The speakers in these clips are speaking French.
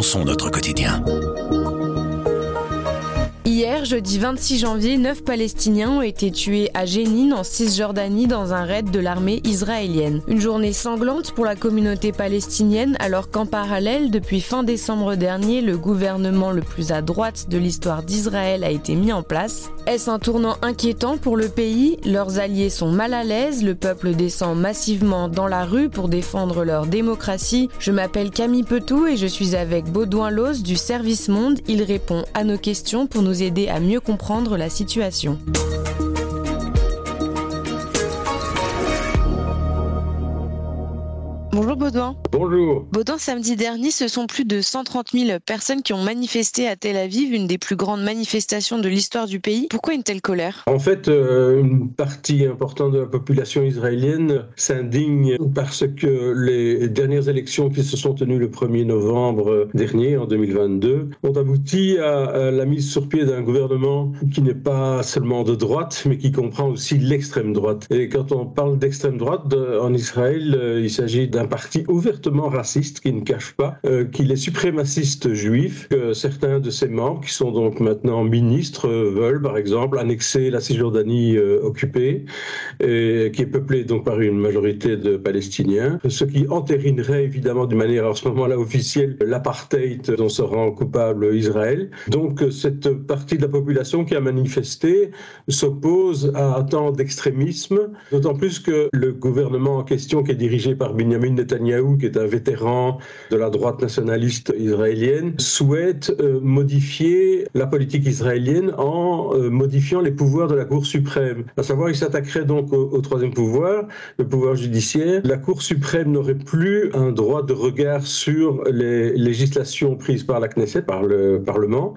repensons notre quotidien. Hier, jeudi 26 janvier, neuf Palestiniens ont été tués à Jénine, en Cisjordanie, dans un raid de l'armée israélienne. Une journée sanglante pour la communauté palestinienne, alors qu'en parallèle, depuis fin décembre dernier, le gouvernement le plus à droite de l'histoire d'Israël a été mis en place. Est-ce un tournant inquiétant pour le pays? Leurs alliés sont mal à l'aise, le peuple descend massivement dans la rue pour défendre leur démocratie. Je m'appelle Camille Petou et je suis avec Baudouin Loz du Service Monde. Il répond à nos questions pour nous aider à mieux comprendre la situation. Baudouin. Bonjour. Baudouin, samedi dernier, ce sont plus de 130 000 personnes qui ont manifesté à Tel Aviv, une des plus grandes manifestations de l'histoire du pays. Pourquoi une telle colère? En fait, euh, une partie importante de la population israélienne s'indigne parce que les dernières élections qui se sont tenues le 1er novembre dernier, en 2022, ont abouti à la mise sur pied d'un gouvernement qui n'est pas seulement de droite, mais qui comprend aussi l'extrême droite. Et quand on parle d'extrême droite en Israël, euh, il s'agit d'un parti ouvertement raciste qui ne cache pas euh, qu'il est suprémaciste juif, que certains de ses membres, qui sont donc maintenant ministres, veulent par exemple annexer la Cisjordanie euh, occupée, et, qui est peuplée donc par une majorité de Palestiniens, ce qui entérinerait évidemment d'une manière à ce moment-là officielle l'apartheid dont se rend coupable Israël. Donc cette partie de la population qui a manifesté s'oppose à tant d'extrémisme, d'autant plus que le gouvernement en question qui est dirigé par Benjamin Netanyahou, qui est un vétéran de la droite nationaliste israélienne, souhaite euh, modifier la politique israélienne en euh, modifiant les pouvoirs de la Cour suprême. À savoir, il s'attaquerait donc au, troisième pouvoir, le pouvoir judiciaire. La Cour suprême n'aurait plus un droit de regard sur les législations prises par la Knesset, par le Parlement,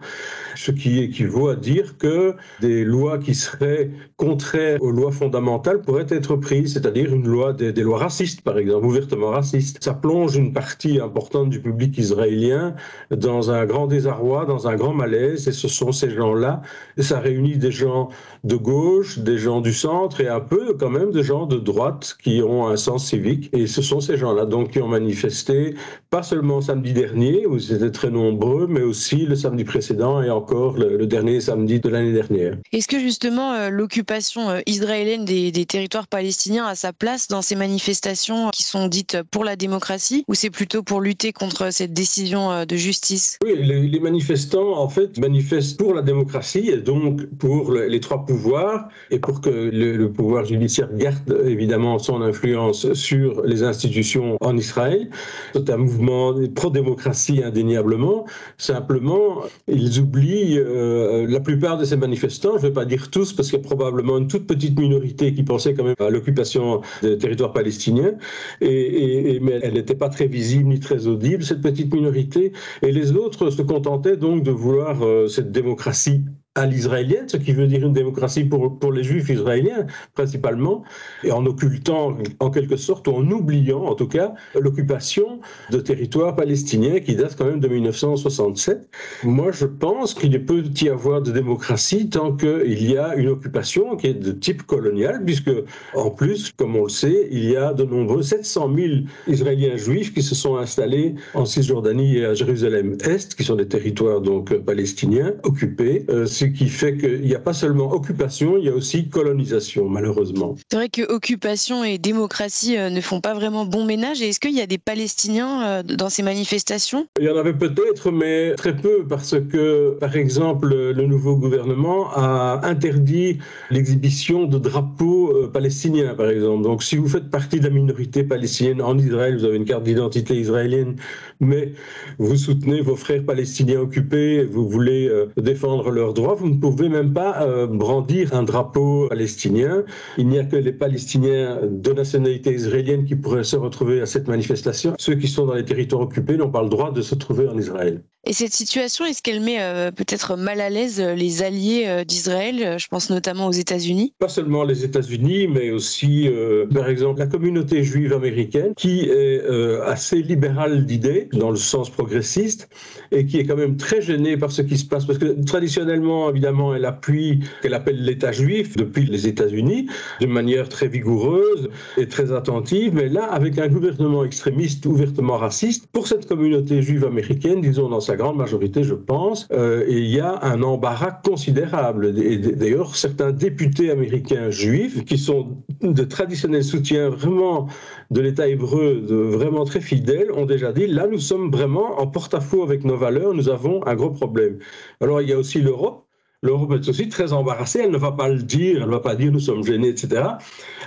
ce qui équivaut à dire que des lois qui seraient contraires aux lois fondamentales pourraient être prises, c'est-à-dire une loi des, des lois racistes, par exemple, ouvertement Ça plonge une partie importante du public israélien dans un grand désarroi, dans un grand malaise, et ce sont ces gens-là. Ça réunit des gens de gauche, des gens du centre et un peu quand même de gens de droite qui ont un sens civique. Et ce sont ces gens-là donc qui ont manifesté, pas seulement samedi dernier, où ils étaient très nombreux, mais aussi le samedi précédent et encore le, dernier samedi de l'année dernière. Est-ce que justement euh, l'occupation euh, israélienne des, des territoires palestiniens a sa place dans ces manifestations qui sont dites pour la démocratie ou c'est plutôt pour lutter contre cette décision euh, de justice? Oui, les, manifestants, en fait, manifestent pour la démocratie et donc pour les trois pouvoirs et pour que le, pouvoir judiciaire garde évidemment son influence sur les institutions en Israël. C'est un mouvement pro-démocratie indéniablement. Simplement, ils oublient euh, la plupart de ces manifestants, je ne vais pas dire tous, parce qu'il y a probablement une toute petite minorité qui pensait quand même à l'occupation des territoires palestiniens. Et, mais elle n'était pas très visible ni très audible, cette petite minorité. Et les autres se contentaient donc de vouloir euh, cette démocratie à l'israélienne, ce qui veut dire une démocratie pour, pour les juifs israéliens principalement, et en occultant en quelque sorte, ou en oubliant en tout cas, l'occupation de territoires palestiniens qui datent quand même de 1967. Moi, je pense qu'il ne peut y avoir de démocratie tant qu'il y a une occupation qui est de type colonial, puisque en plus, comme on le sait, il y a de nombreux 700 000 Israéliens juifs qui se sont installés en Cisjordanie et à Jérusalem-Est, qui sont des territoires donc palestiniens occupés. Euh, ce qui fait qu'il n'y a pas seulement occupation, il y a aussi colonisation, malheureusement. C'est vrai que occupation et démocratie euh, ne font pas vraiment bon ménage. Et est-ce qu'il y a des Palestiniens euh, dans ces manifestations? Il y en avait peut-être, mais très peu, parce que, par exemple, le nouveau gouvernement a interdit l'exhibition de drapeaux euh, palestiniens, par exemple. Donc, si vous faites partie de la minorité palestinienne en Israël, vous avez une carte d'identité israélienne, mais vous soutenez vos frères palestiniens occupés, vous voulez défendre leurs droits, vous ne pouvez même pas euh, brandir un drapeau palestinien. Il n'y a que les Palestiniens de nationalité israélienne qui pourraient se retrouver à cette manifestation. Ceux qui sont dans les territoires occupés n'ont pas le droit de se trouver en Israël. Et cette situation, est-ce qu'elle met euh, peut-être mal à l'aise euh, les alliés euh, d'Israël Je pense notamment aux États-Unis? Pas seulement les États-Unis, mais aussi, par exemple, la communauté juive américaine, qui est assez libérale d'idées, dans le sens progressiste, et qui est quand même très gênée par ce qui se passe, parce que traditionnellement, évidemment, elle appuie qu'elle appelle l'État juif depuis les États-Unis, de manière très vigoureuse et très attentive, mais là, avec un gouvernement extrémiste ouvertement raciste, pour cette communauté juive américaine, disons dans sa grande majorité, je pense, euh, il y a un embarras considérable. Et d'ailleurs, certains députés américains juifs, qui sont de traditionnels soutiens vraiment de l'État hébreu, vraiment très fidèles, ont déjà dit, là, nous sommes vraiment en porte-à-faux avec nos valeurs, nous avons un gros problème. Alors, il y a aussi l'Europe l'Europe est aussi très embarrassée. Elle ne va pas le dire, elle ne va pas dire nous sommes gênés, etc.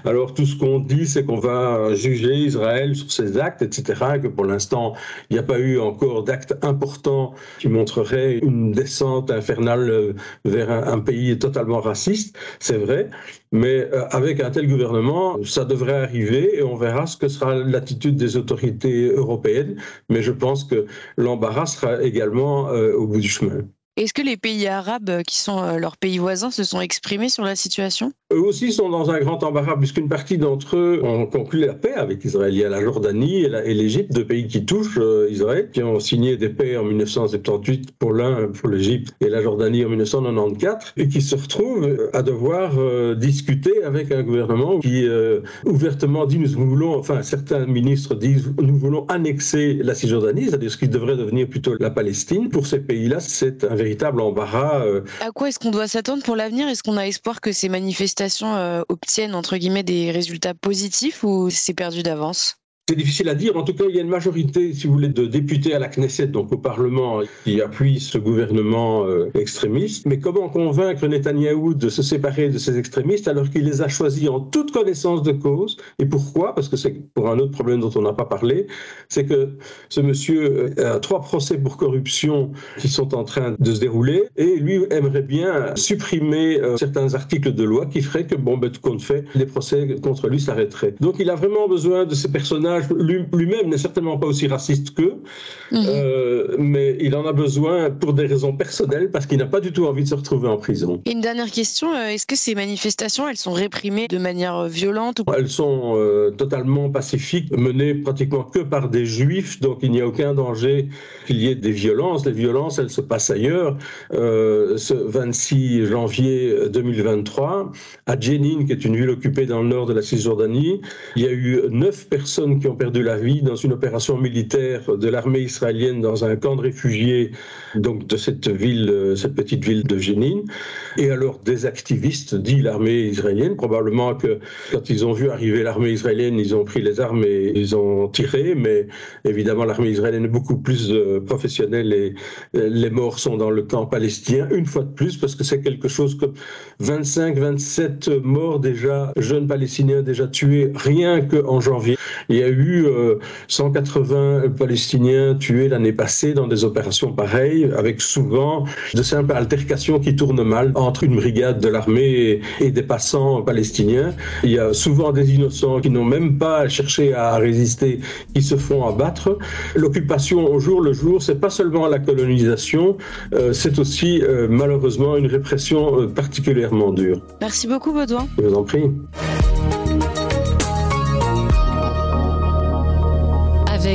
Alors tout ce qu'on dit, c'est qu'on va juger Israël sur ses actes, etc. Et que pour l'instant, il n'y a pas eu encore d'actes importants qui montreraient une descente infernale euh, vers un, pays totalement raciste. C'est vrai. Mais euh, avec un tel gouvernement, ça devrait arriver et on verra ce que sera l'attitude des autorités européennes. Mais je pense que l'embarras sera également euh, au bout du chemin. Est-ce que les pays arabes, euh, qui sont euh, leurs pays voisins, se sont exprimés sur la situation? Eux aussi sont dans un grand embarras, puisqu'une partie d'entre eux ont conclu la paix avec Israël. Il y a la Jordanie et l'Égypte, deux pays qui touchent euh, Israël, qui ont signé des paix en 1978 pour l'un, pour l'Égypte, et la Jordanie en 1994, et qui se retrouvent à devoir discuter avec un gouvernement qui ouvertement dit nous voulons, enfin certains ministres disent nous voulons annexer la Cisjordanie, c'est-à-dire ce qui devrait devenir plutôt la Palestine. Pour ces pays-là, c'est un véritable embarras. Euh. À quoi est-ce qu'on doit s'attendre pour l'avenir? Est-ce qu'on a espoir que ces manifestations euh, obtiennent entre guillemets des résultats positifs ou c'est perdu d'avance? C'est difficile à dire. En tout cas, il y a une majorité, si vous voulez, de députés à la Knesset, donc au Parlement, qui appuient ce gouvernement euh, extrémiste. Mais comment convaincre Netanyahou de se séparer de ces extrémistes alors qu'il les a choisis en toute connaissance de cause? Et pourquoi? Parce que c'est pour un autre problème dont on n'a pas parlé, c'est que ce monsieur euh, a trois procès pour corruption qui sont en train de se dérouler et lui aimerait bien supprimer euh, certains articles de loi qui feraient que, bon, ben, tout compte fait, les procès contre lui s'arrêteraient. Donc il a vraiment besoin de ces personnages lui-même n'est certainement pas aussi raciste qu'eux, mhm. euh, mais il en a besoin pour des raisons personnelles parce qu'il n'a pas du tout envie de se retrouver en prison. une dernière question, euh, est-ce que ces manifestations, elles sont réprimées de manière euh, violente ou... Elles sont totalement pacifiques, menées pratiquement que par des juifs, donc il n'y a aucun danger qu'il y ait des violences. Les violences, elles se passent ailleurs. ce 26 janvier 2023, à Jenin, qui est une ville occupée dans le nord de la Cisjordanie, il y a eu neuf personnes qui ont perdu la vie dans une opération militaire de l'armée israélienne dans un camp de réfugiés donc de cette ville, euh, cette petite ville de Jenin. Et alors des activistes, dit l'armée israélienne, probablement que quand ils ont vu arriver l'armée israélienne, ils ont pris les armes et ils ont tiré, mais évidemment l'armée israélienne est beaucoup plus euh, professionnelle et euh, les morts sont dans le camp palestinien, une fois de plus, parce que c'est quelque chose comme 25, 27 morts déjà, jeunes palestiniens déjà tués, rien qu'en janvier. Il y a 180 Palestiniens tués l'année passée dans des opérations pareilles, avec souvent de simples altercations qui tournent mal entre une brigade de l'armée et des passants palestiniens. Il y a souvent des innocents qui n'ont même pas cherché à résister, qui se font abattre. L'occupation au jour le jour, c'est pas seulement la colonisation, euh, c'est aussi euh, malheureusement une répression euh, particulièrement dure. Merci beaucoup Baudouin. Je vous en prie.